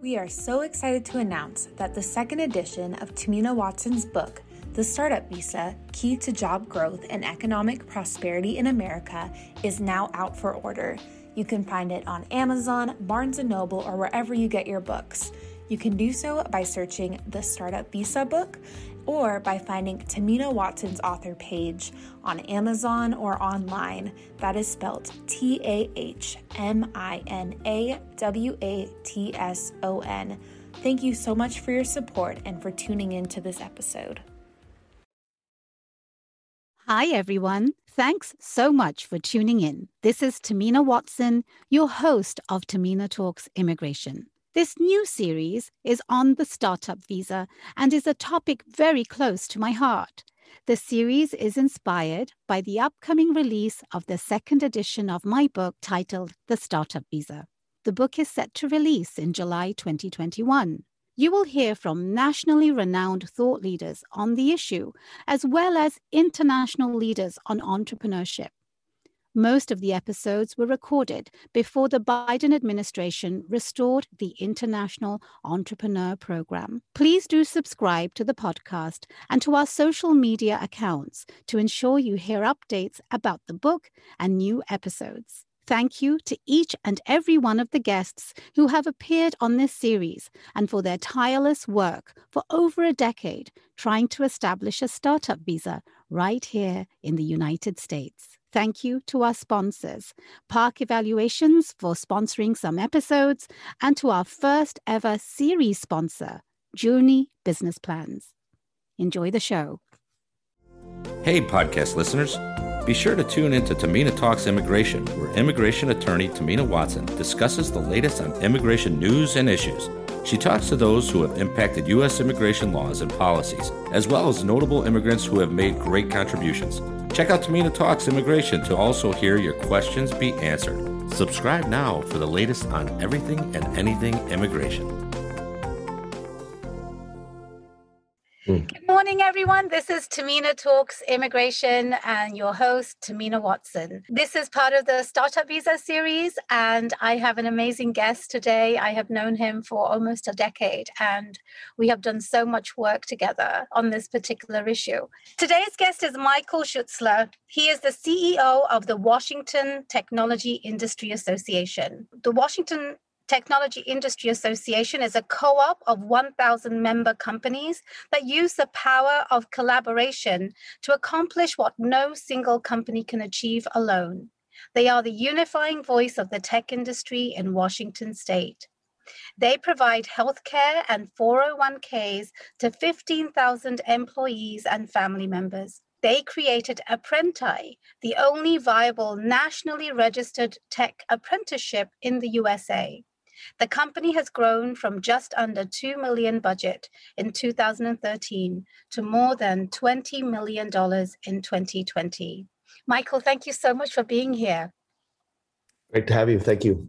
We are so excited to announce that the second edition of Tahmina Watson's book, The Startup Visa Key to Job Growth and Economic Prosperity in America, is now out for order. You can find it on Amazon, Barnes & Noble, or wherever you get your books. You can do so by searching the Startup Visa book or by finding Tahmina Watson's author page on Amazon or online. That is spelled T A H M I N A W A T S O N. Thank you so much for your support and for tuning in to this episode. Hi, everyone. Thanks so much for tuning in. This is Tahmina Watson, your host of Tahmina Talks Immigration. This new series is on the startup visa and is a topic very close to my heart. The series is inspired by the upcoming release of the second edition of my book titled The Startup Visa. The book is set to release in July 2021. You will hear from nationally renowned thought leaders on the issue, as well as international leaders on entrepreneurship. Most of the episodes were recorded before the Biden administration restored the International Entrepreneur Program. Please do subscribe to the podcast and to our social media accounts to ensure you hear updates about the book and new episodes. Thank you to each and every one of the guests who have appeared on this series and for their tireless work for over a decade trying to establish a startup visa right here in the United States. Thank you to our sponsors, Park Evaluations for sponsoring some episodes, and to our first ever series sponsor, Joorney Business Plans. Enjoy the show. Hey, podcast listeners. Be sure to tune in to Tahmina Talks Immigration, where immigration attorney Tahmina Watson discusses the latest on immigration news and issues. She talks to those who have impacted U.S. immigration laws and policies, as well as notable immigrants who have made great contributions. Check out Tahmina Talks Immigration to also hear your questions be answered. Subscribe now for the latest on everything and anything immigration. Good morning, everyone. This is Tahmina Talks Immigration and your host, Tahmina Watson. This is part of the Startup Visa series, and I have an amazing guest today. I have known him for almost a decade, and we have done so much work together on this particular issue. Today's guest is Michael Schutzler. He is the CEO of the Washington Technology Industry Association. The Washington Technology Industry Association is a co op of 1,000 member companies that use the power of collaboration to accomplish what no single company can achieve alone. They are the unifying voice of the tech industry in Washington state. They provide healthcare and 401ks to 15,000 employees and family members. They created Apprenti, the only viable nationally registered tech apprenticeship in the USA. The company has grown from just under 2 million budget in 2013 to more than 20 million dollars in 2020. Michael, thank you so much for being here. Great to have you. Thank you.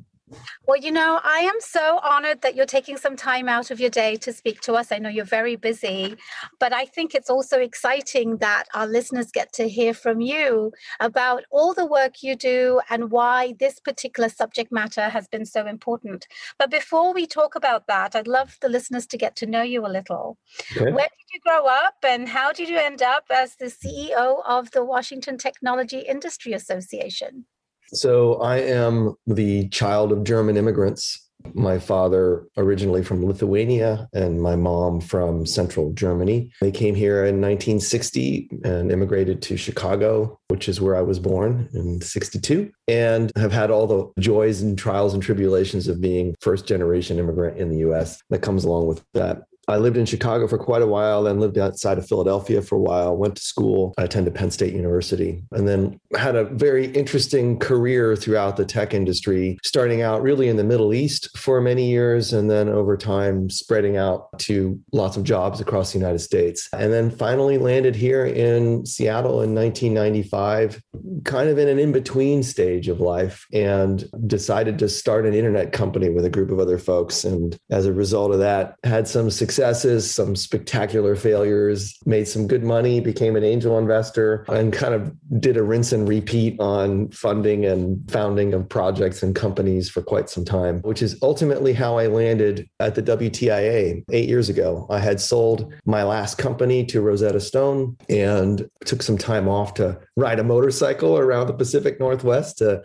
Well, you know, I am so honored that you're taking some time out of your day to speak to us. I know you're very busy, but I think it's also exciting that our listeners get to hear from you about all the work you do and why this particular subject matter has been so important. But before we talk about that, I'd love the listeners to get to know you a little. Okay. Where did you grow up and how did you end up as the CEO of the Washington Technology Industry Association? So I am the child of German immigrants. My father originally from Lithuania and my mom from central Germany. They came here in 1960 and immigrated to Chicago, which is where I was born in 62, and have had all the joys and trials and tribulations of being first generation immigrant in the US that comes along with that. I lived in Chicago for quite a while, then lived outside of Philadelphia for a while, went to school. I attended Penn State University, and then had a very interesting career throughout the tech industry, starting out really in the Middle East for many years, and then over time spreading out to lots of jobs across the United States. And then finally landed here in Seattle in 1995, kind of in an in between stage of life, and decided to start an internet company with a group of other folks. And as a result of that, had some success successes, some spectacular failures, made some good money, became an angel investor, and kind of did a rinse and repeat on funding and founding of projects and companies for quite some time, which is ultimately how I landed at the WTIA eight years ago. I had sold my last company to Rosetta Stone and took some time off to ride a motorcycle around the Pacific Northwest to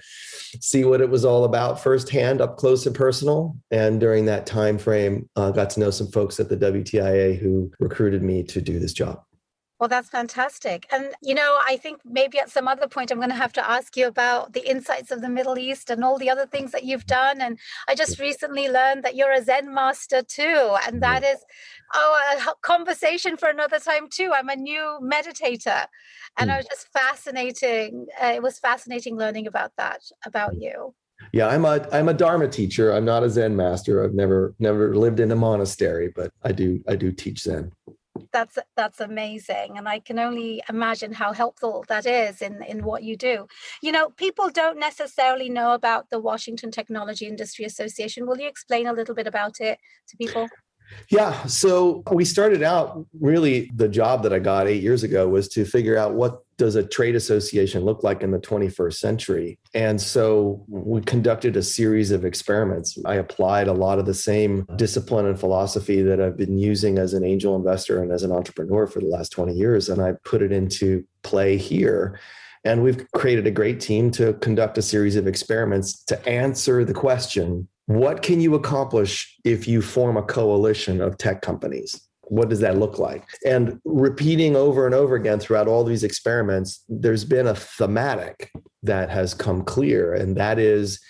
see what it was all about firsthand, up close and personal. And during that time frame, uh, got to know some folks at the WTIA who recruited me to do this job. Well, that's fantastic. And, you know, I think maybe at some other point I'm going to have to ask you about the insights of the Middle East and all the other things that you've done. And I just recently learned that you're a Zen master too. And that is, oh, a conversation for another time too. I'm a new meditator. And I hmm. was just fascinating. Uh, it was fascinating learning about that, about you. Yeah, I'm a I'm a Dharma teacher. I'm not a Zen master. I've never never lived in a monastery, but I do I do teach Zen that's that's amazing and i can only imagine how helpful that is in in what you do. You know people don't necessarily know about the washington technology industry association. Will you explain a little bit about it to people yeah. So we started out really the job that I got eight years ago was to figure out what does a trade association look like in the 21st century. And so we conducted a series of experiments. I applied a lot of the same discipline and philosophy that I've been using as an angel investor and as an entrepreneur for the last 20 years. And I put it into play here. And we've created a great team to conduct a series of experiments to answer the question what can you accomplish if you form a coalition of tech companies? What does that look like? And repeating over and over again throughout all these experiments, there's been a thematic that has come clear, and that is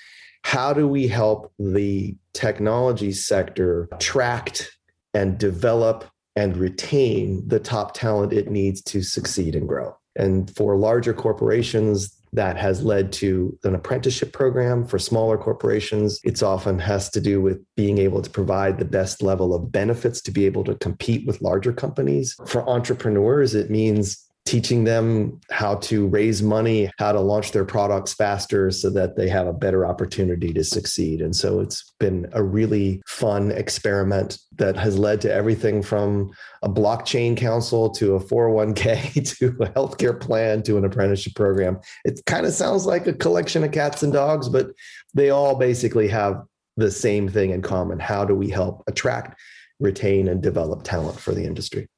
how do we help the technology sector attract and develop and retain the top talent it needs to succeed and grow? And for larger corporations, that has led to an apprenticeship program for smaller corporations. It's often has to do with being able to provide the best level of benefits to be able to compete with larger companies. For entrepreneurs, it means teaching them how to raise money, how to launch their products faster so that they have a better opportunity to succeed. And so it's been a really fun experiment that has led to everything from a blockchain council to a 401k to a healthcare plan to an apprenticeship program. It kind of sounds like a collection of cats and dogs, but they all basically have the same thing in common. How do we help attract, retain, and develop talent for the industry?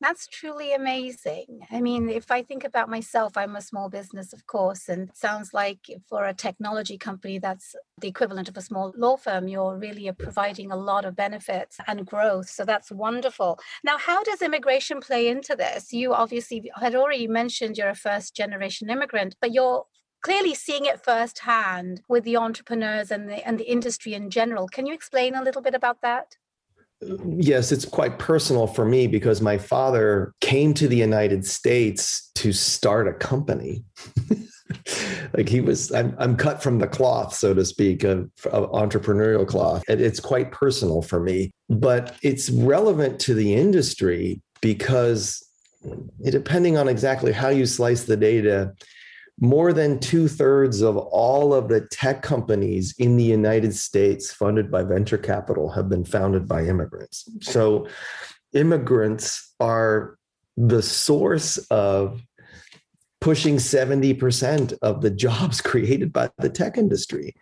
That's truly amazing. I mean, if I think about myself, I'm a small business, of course, and sounds like for a technology company that's the equivalent of a small law firm, you're really uh, providing a lot of benefits and growth. So that's wonderful. Now, how does immigration play into this? You obviously had already mentioned you're a first generation immigrant, but you're clearly seeing it firsthand with the entrepreneurs and the and the industry in general. Can you explain a little bit about that? Yes, it's quite personal for me because my father came to the United States to start a company. like he was, I'm, I'm, cut from the cloth, so to speak, of, of entrepreneurial cloth. And it's quite personal for me, but it's relevant to the industry because depending on exactly how you slice the data, more than two thirds of all of the tech companies in the United States funded by venture capital have been founded by immigrants. So, immigrants are the source of pushing 70% of the jobs created by the tech industry.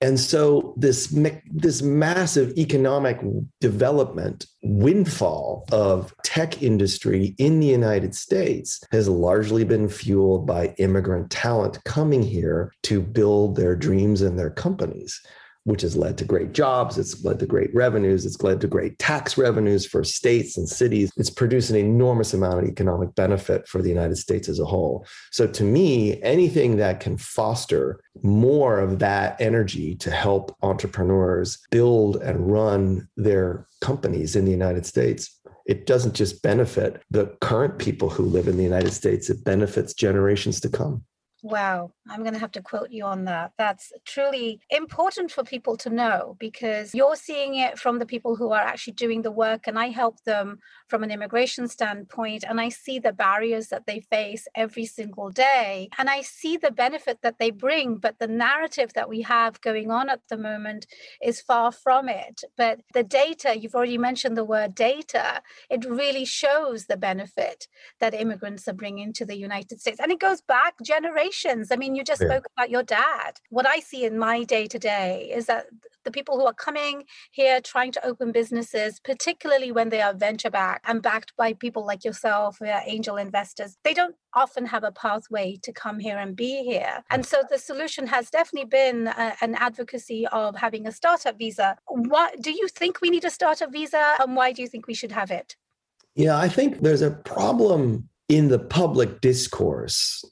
And so this this massive economic development windfall of tech industry in the United States has largely been fueled by immigrant talent coming here to build their dreams and their companies which has led to great jobs. It's led to great revenues. It's led to great tax revenues for states and cities. It's produced an enormous amount of economic benefit for the United States as a whole. So, to me, anything that can foster more of that energy to help entrepreneurs build and run their companies in the United States it doesn't just benefit the current people who live in the United States, it benefits generations to come. Wow, I'm going to have to quote you on that. That's truly important for people to know because you're seeing it from the people who are actually doing the work, and I help them from an immigration standpoint. And I see the barriers that they face every single day, and I see the benefit that they bring. But the narrative that we have going on at the moment is far from it. But the data, you've already mentioned the word data, it really shows the benefit that immigrants are bringing to the United States. And it goes back generations generations. I mean, you just yeah. spoke about your dad. What I see in my day to day is that the people who are coming here trying to open businesses, particularly when they are venture backed and backed by people like yourself, angel investors, they don't often have a pathway to come here and be here. And so the solution has definitely been uh, an advocacy of having a startup visa. What do you think we need a startup visa and why do you think we should have it? Yeah, I think there's a problem in the public discourse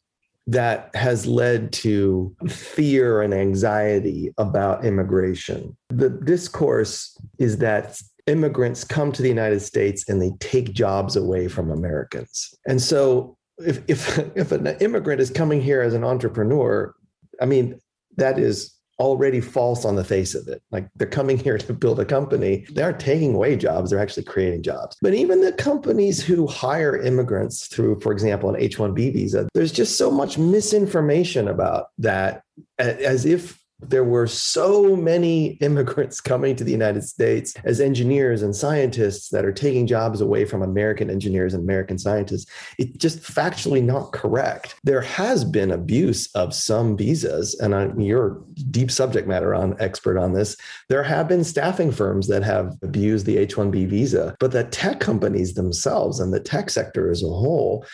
that has led to fear and anxiety about immigration. The discourse is that immigrants come to the United States and they take jobs away from Americans. And so if if if an immigrant is coming here as an entrepreneur, I mean that is already false on the face of it. Like they're coming here to build a company. They aren't taking away jobs, they're actually creating jobs. But even the companies who hire immigrants through, for example, an H 1B visa, there's just so much misinformation about that as if there were so many immigrants coming to the United States as engineers and scientists that are taking jobs away from American engineers and American scientists. It's just factually not correct. There has been abuse of some visas, and I, you're deep subject matter on expert on this. There have been staffing firms that have abused the H-1B visa, but the tech companies themselves and the tech sector as a whole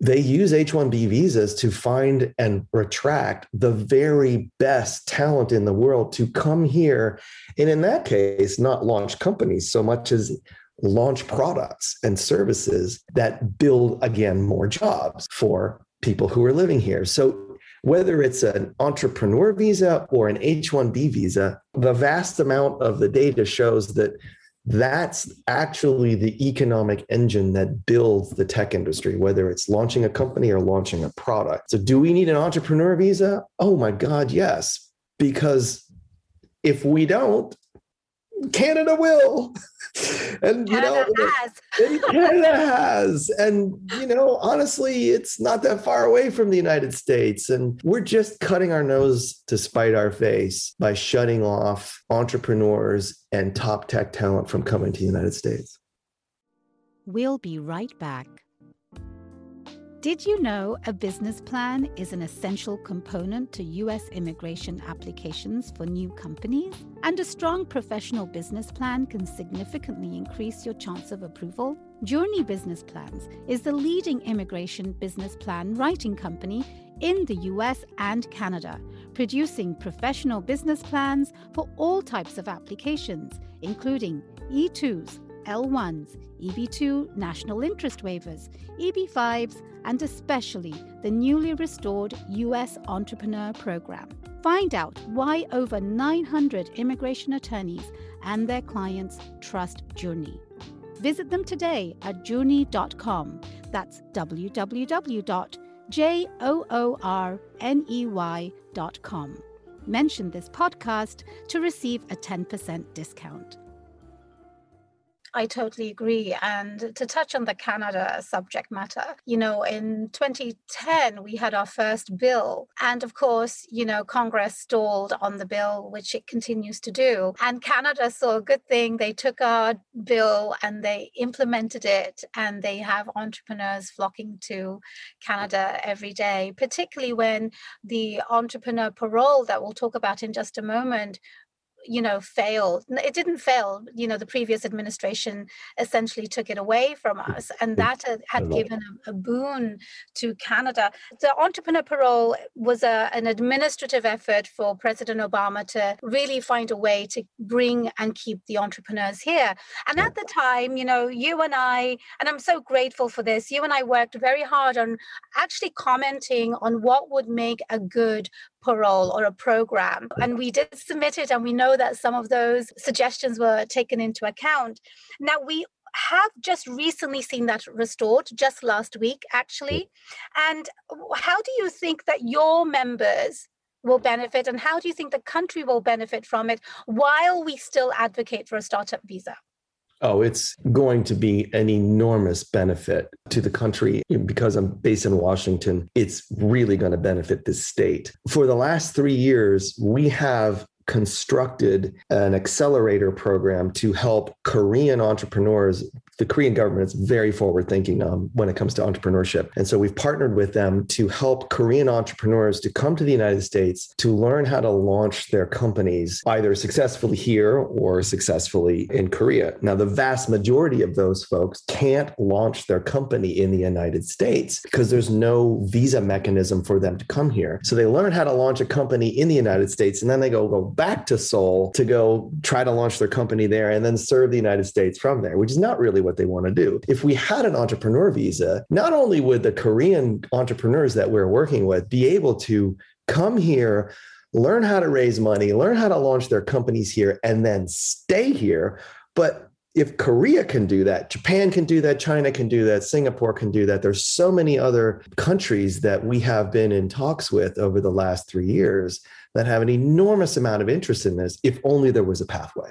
they use H 1B visas to find and retract the very best talent in the world to come here. And in that case, not launch companies so much as launch products and services that build, again, more jobs for people who are living here. So whether it's an entrepreneur visa or an H 1B visa, the vast amount of the data shows that that's actually the economic engine that builds the tech industry, whether it's launching a company or launching a product. So, do we need an entrepreneur visa? Oh my God, yes. Because if we don't, Canada will. and you Canada know, has. Canada has. And you know, honestly, it's not that far away from the United States. And we're just cutting our nose to spite our face by shutting off entrepreneurs and top tech talent from coming to the United States. We'll be right back. Did you know a business plan is an essential component to U.S. immigration applications for new companies? And a strong professional business plan can significantly increase your chance of approval? Joorney Business Plans is the leading immigration business plan writing company in the US and Canada, producing professional business plans for all types of applications, including E2s, L1s, EB2 national interest waivers, EB5s, and especially the newly restored US Entrepreneur Program. Find out why over 900 immigration attorneys and their clients trust Joorney. Visit them today at joorney.com. That's www.joorney.com. Mention this podcast to receive a 10% discount. I totally agree. And to touch on the Canada subject matter, you know, in 2010, we had our first bill. And of course, you know, Congress stalled on the bill, which it continues to do. And Canada saw a good thing. They took our bill and they implemented it, and they have entrepreneurs flocking to Canada every day, particularly when the entrepreneur parole that we'll talk about in just a moment you know fail it didn't fail you know the previous administration essentially took it away from us and that uh, had, had given a, a, boon to canada. The entrepreneur parole was a, an administrative effort for president obama to really find a way to bring and keep the entrepreneurs here. And at the time you know you and i and i'm so grateful for this you and i worked very hard on actually commenting on what would make a good parole or a program. And we did submit it, and we know that some of those suggestions were taken into account. Now, we have just recently seen that restored just last week, actually. And how do you think that your members will benefit and how do you think the country will benefit from it while we still advocate for a startup visa? Oh, it's going to be an enormous benefit to the country because I'm based in Washington. It's really going to benefit the state. For the last three years, we have constructed an accelerator program to help Korean entrepreneurs the Korean government is very forward thinking um, when it comes to entrepreneurship. And so we've partnered with them to help Korean entrepreneurs to come to the United States to learn how to launch their companies either successfully here or successfully in Korea. Now, the vast majority of those folks can't launch their company in the United States because there's no visa mechanism for them to come here. So they learn how to launch a company in the United States and then they go go back to Seoul to go try to launch their company there and then serve the United States from there, which is not really what they want to do. If we had an entrepreneur visa, not only would the Korean entrepreneurs that we're working with be able to come here, learn how to raise money, learn how to launch their companies here, and then stay here, but if Korea can do that, Japan can do that, China can do that, Singapore can do that. There's so many other countries that we have been in talks with over the last three years that have an enormous amount of interest in this if only there was a pathway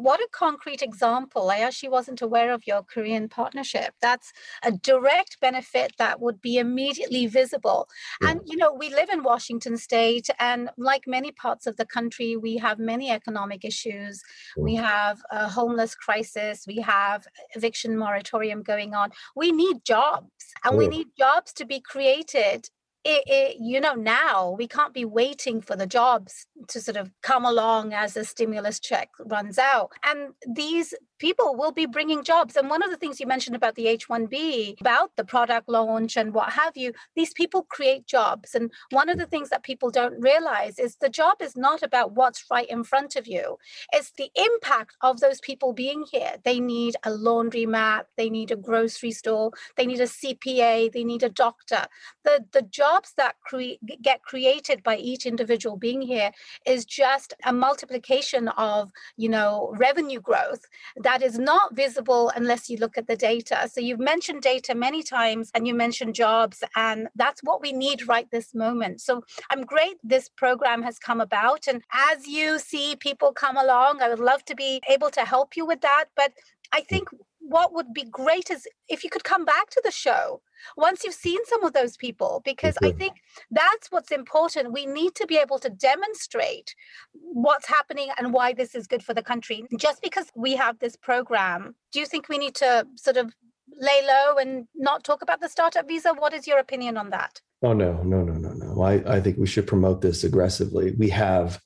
what a concrete example. I actually wasn't aware of your Korean partnership. That's a direct benefit that would be immediately visible. Yeah. And, you know, we live in Washington state, and like many parts of the country, we have many economic issues. Yeah. We have a homeless crisis, we have eviction moratorium going on. We need jobs, and yeah. we need jobs to be created it, it, you know now we can't be waiting for the jobs to sort of come along as the stimulus check runs out. And these people will be bringing jobs. And one of the things you mentioned about the h1b about the product launch and what have you these people create jobs. And one of the things that people don't realize is the job is not about what's right in front of you. It's the impact of those people being here. They need a laundromat they need a grocery store they need a cpa they need a doctor. The the jobs that cre- get created by each individual being here is just a multiplication of you know revenue growth that is not visible unless you look at the data. So you've mentioned data many times and you mentioned jobs and that's what we need right this moment. So i'm great this program has come about and as you see people come along i would love to be able to help you with that. But i think what would be great is if you could come back to the show once you've seen some of those people because i think that's what's important. We need to be able to demonstrate what's happening and why this is good for the country. Just because we have this program do you think we need to sort of lay low and not talk about the startup visa? What is your opinion on that? Oh no no no no no. I, I think we should promote this aggressively. We have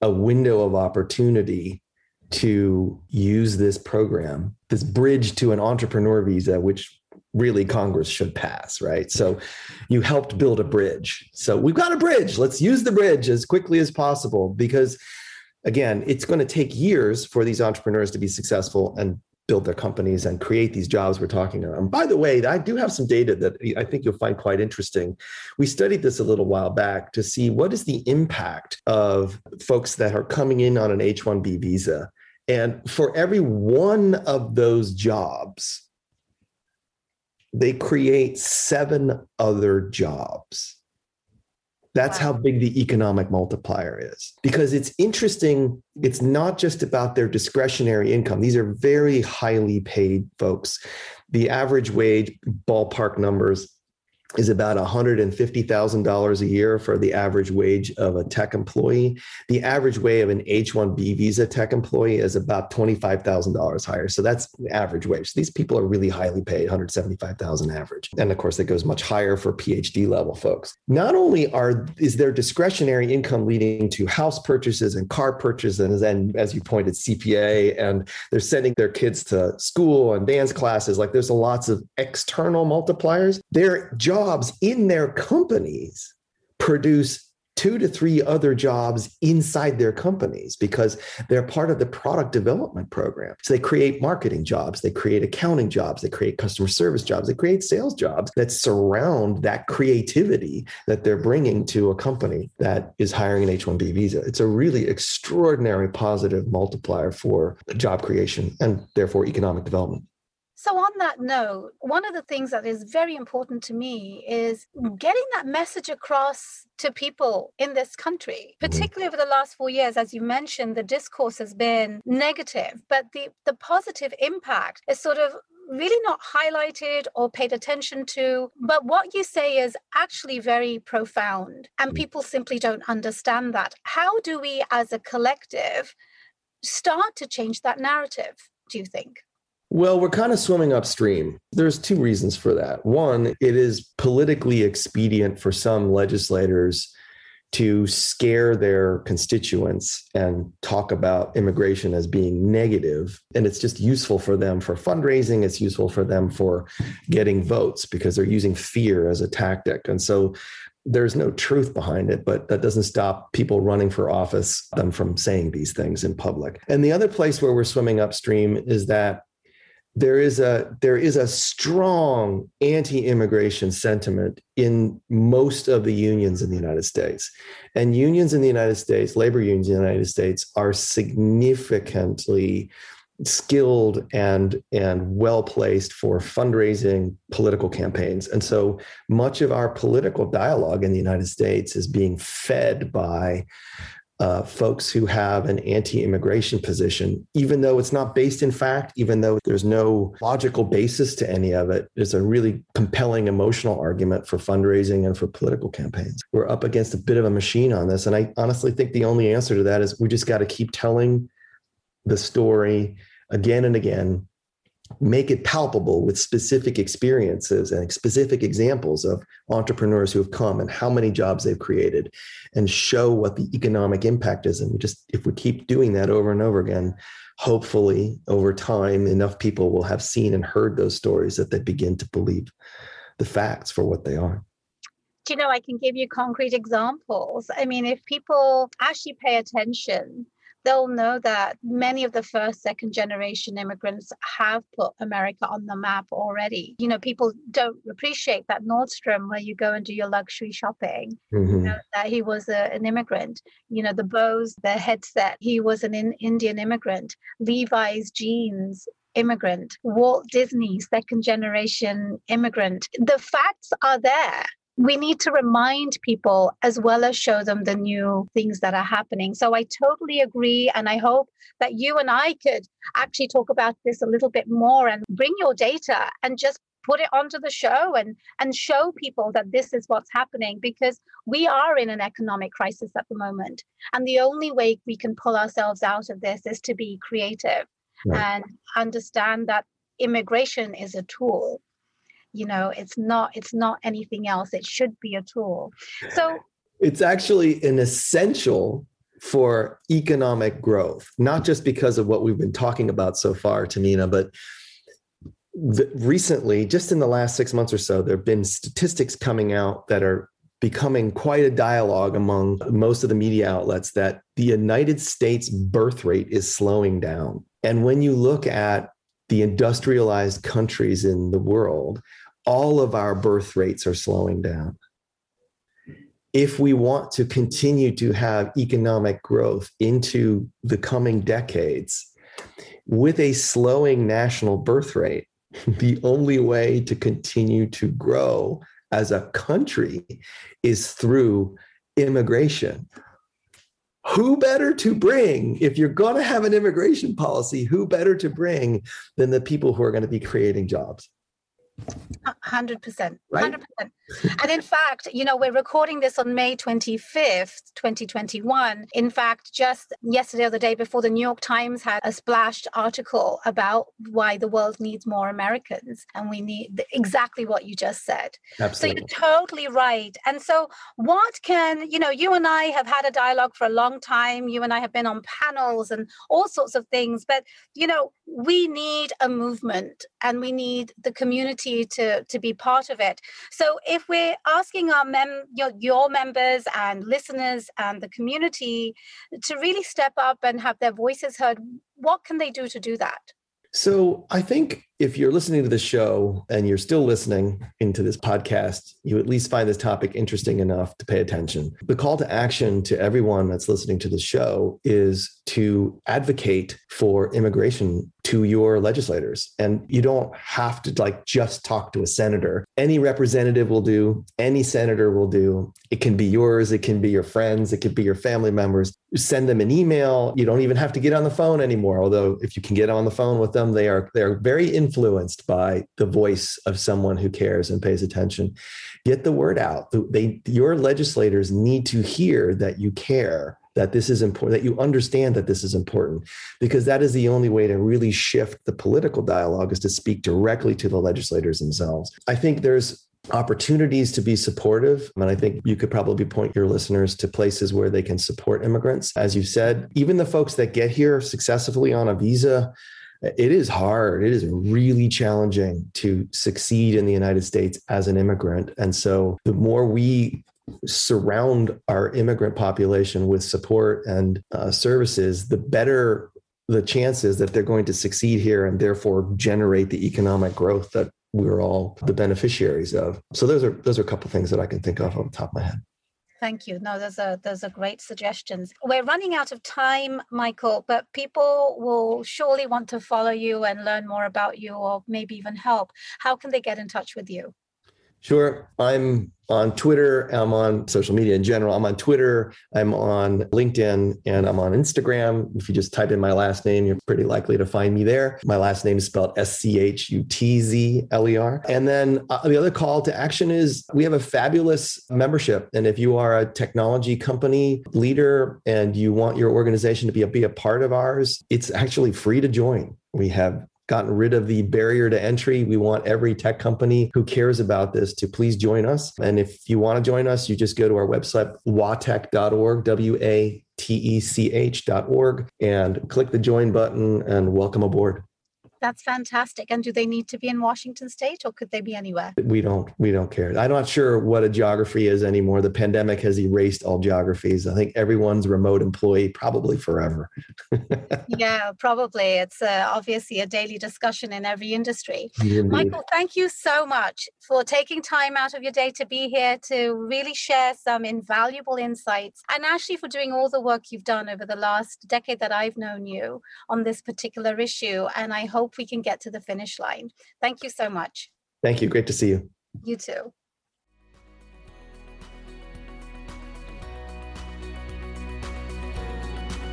a window of opportunity to use this program, this bridge to an entrepreneur visa, which really Congress should pass, right? So you helped build a bridge. So we've got a bridge. Let's use the bridge as quickly as possible because, again, it's going to take years for these entrepreneurs to be successful and build their companies and create these jobs we're talking about. And by the way, I do have some data that I think you'll find quite interesting. We studied this a little while back to see what is the impact of folks that are coming in on an H 1B visa and for every one of those jobs, they create seven other jobs. That's wow. how big the economic multiplier is. Because it's interesting, it's not just about their discretionary income. These are very highly paid folks. The average wage, ballpark numbers, is about $150,000 a year for the average wage of a tech employee. The average wage of an H-1B visa tech employee is about $25,000 higher. So that's average wage. These people are really highly paid, 175,000 average. And of course, it goes much higher for PhD level folks. Not only are is their discretionary income leading to house purchases and car purchases and then as you pointed CPA and they're sending their kids to school and dance classes like there's lots of external multipliers. Their job jobs in their companies produce two to three other jobs inside their companies because they're part of the product development program. So they create marketing jobs, they create accounting jobs, they create customer service jobs, they create sales jobs that surround that creativity that they're bringing to a company that is hiring an H 1B visa. It's a really extraordinary positive multiplier for job creation and therefore economic development. So, on that note, one of the things that is very important to me is getting that message across to people in this country, mm-hmm. particularly over the last four years. As you mentioned, the discourse has been negative, but the, the positive impact is sort of really not highlighted or paid attention to. But what you say is actually very profound, and mm. people simply don't understand that. How do we, as a collective, start to change that narrative, do you think? Well, we're kind of swimming upstream. There's two reasons for that. One, it is politically expedient for some legislators to scare their constituents and talk about immigration as being negative. And it's just useful for them for fundraising, it's useful for them for getting votes because they're using fear as a tactic. And so there's no truth behind it, but that doesn't stop people running for office them from saying these things in public. And the other place where we're swimming upstream is that there is a there is a strong anti-immigration sentiment in most of the unions in the United States. And unions in the United States, labor unions in the United States are significantly skilled and and well placed for fundraising political campaigns and so much of our political dialogue in the united states is being fed by uh, folks who have an anti immigration position, even though it's not based in fact, even though there's no logical basis to any of it, is a really compelling emotional argument for fundraising and for political campaigns. We're up against a bit of a machine on this. And I honestly think the only answer to that is we just got to keep telling the story again and again make it palpable with specific experiences and specific examples of entrepreneurs who have come and how many jobs they've created and show what the economic impact is. And we just if we keep doing that over and over again hopefully over time enough people will have seen and heard those stories that they begin to believe the facts for what they are. You know i can give you concrete examples. I mean if people actually pay attention they'll know that many of the first, second generation immigrants have put America on the map already. You know, people don't appreciate that Nordstrom, where you go and do your luxury shopping, mm-hmm. you know, that he was a, an immigrant. You know, the Bose, the headset, he was an in, Indian immigrant. Levi's jeans, immigrant. Walt Disney, second generation immigrant. The facts are there we need to remind people as well as show them the new things that are happening. So I totally agree. And I hope that you and I could actually talk about this a little bit more and bring your data and just put it onto the show and and show people that this is what's happening because we are in an economic crisis at the moment and the only way we can pull ourselves out of this is to be creative right. and understand that immigration is a tool you know it's not it's not anything else. It should be a tool. So it's actually an essential for economic growth not just because of what we've been talking about so far tahmina but the, recently just in the last six months or so there have been statistics coming out that are becoming quite a dialogue among most of the media outlets that the united states birth rate is slowing down. And when you look at the industrialized countries in the world, all of our birth rates are slowing down. If we want to continue to have economic growth into the coming decades, with a slowing national birth rate, the only way to continue to grow as a country is through immigration who better to bring if you're going to have an immigration policy who better to bring than the people who are going to be creating jobs 100% right? 100% and in fact, you know, we're recording this on May 25th, 2021. In fact, just yesterday or the day before, the New York Times had a splashed article about why the world needs more Americans. And we need exactly what you just said. Absolutely. So you're totally right. And so, what can, you know, you and I have had a dialogue for a long time. You and I have been on panels and all sorts of things. But, you know, we need a movement and we need the community to, to be part of it. So if if we're asking our mem your, your members and listeners and the community to really step up and have their voices heard, what can they do to do that? So I think if you're listening to the show and you're still listening into this podcast, you at least find this topic interesting enough to pay attention. The call to action to everyone that's listening to the show is to advocate for immigration to your legislators. And you don't have to like just talk to a senator. Any representative will do, any senator will do. It can be yours, it can be your friends, it could be your family members. send them an email. You don't even have to get on the phone anymore. Although if you can get on the phone with them, they are they are very influenced by the voice of someone who cares and pays attention. Get the word out. They your legislators need to hear that you care that this is important, that you understand that this is important, because that is the only way to really shift the political dialogue is to speak directly to the legislators themselves. I think there's opportunities to be supportive. And I think you could probably point your listeners to places where they can support immigrants. As you said, even the folks that get here successfully on a visa, it is hard. It is really challenging to succeed in the United States as an immigrant. And so the more we surround our immigrant population with support and uh, services, the better the chances that they're going to succeed here and therefore generate the economic growth that we're all the beneficiaries of. So those are those are a couple things that I can think of on the top of my head. Thank you. No, those are those are great suggestions. We're running out of time, Michael, but people will surely want to follow you and learn more about you or maybe even help. How can they get in touch with you? Sure. I'm on Twitter. I'm on social media in general. I'm on Twitter. I'm on LinkedIn and I'm on Instagram. If you just type in my last name, you're pretty likely to find me there. My last name is spelled S C H U T Z L E R. And then uh, the other call to action is we have a fabulous membership. And if you are a technology company leader and you want your organization to be a, be a part of ours, it's actually free to join. We have gotten rid of the barrier to entry. We want every tech company who cares about this to please join us. And if you want to join us, you just go to our website, watech.org, W A T E C H.org, and click the join button and welcome aboard. That's fantastic. And do they need to be in Washington State or could they be anywhere? We don't we don't care. I'm not sure what a geography is anymore. The pandemic has erased all geographies. I think everyone's remote employee probably forever. yeah, probably. It's uh, obviously a daily discussion in every industry. Indeed. Michael, thank you so much for taking time out of your day to be here to really share some invaluable insights and actually for doing all the work you've done over the last decade that I've known you on this particular issue. And I hope hope we can get to the finish line. Thank you so much. Thank you. Great to see you. You too.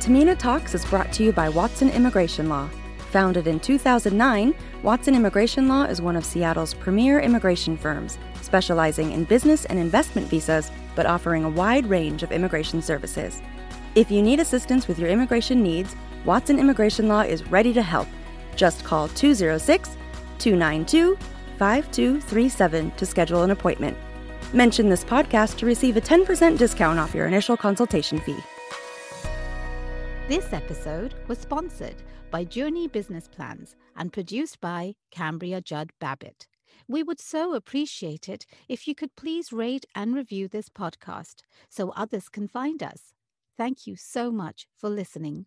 Tahmina Talks is brought to you by Watson Immigration Law. Founded in 2009, Watson Immigration Law is one of Seattle's premier immigration firms, specializing in business and investment visas, but offering a wide range of immigration services. If you need assistance with your immigration needs, Watson Immigration Law is ready to help just call 206 292 5237 to schedule an appointment. Mention this podcast to receive a 10% discount off your initial consultation fee. This episode was sponsored by Joorney Business Plans and produced by Cambria Judd Babbitt. We would so appreciate it if you could please rate and review this podcast so others can find us. Thank you so much for listening.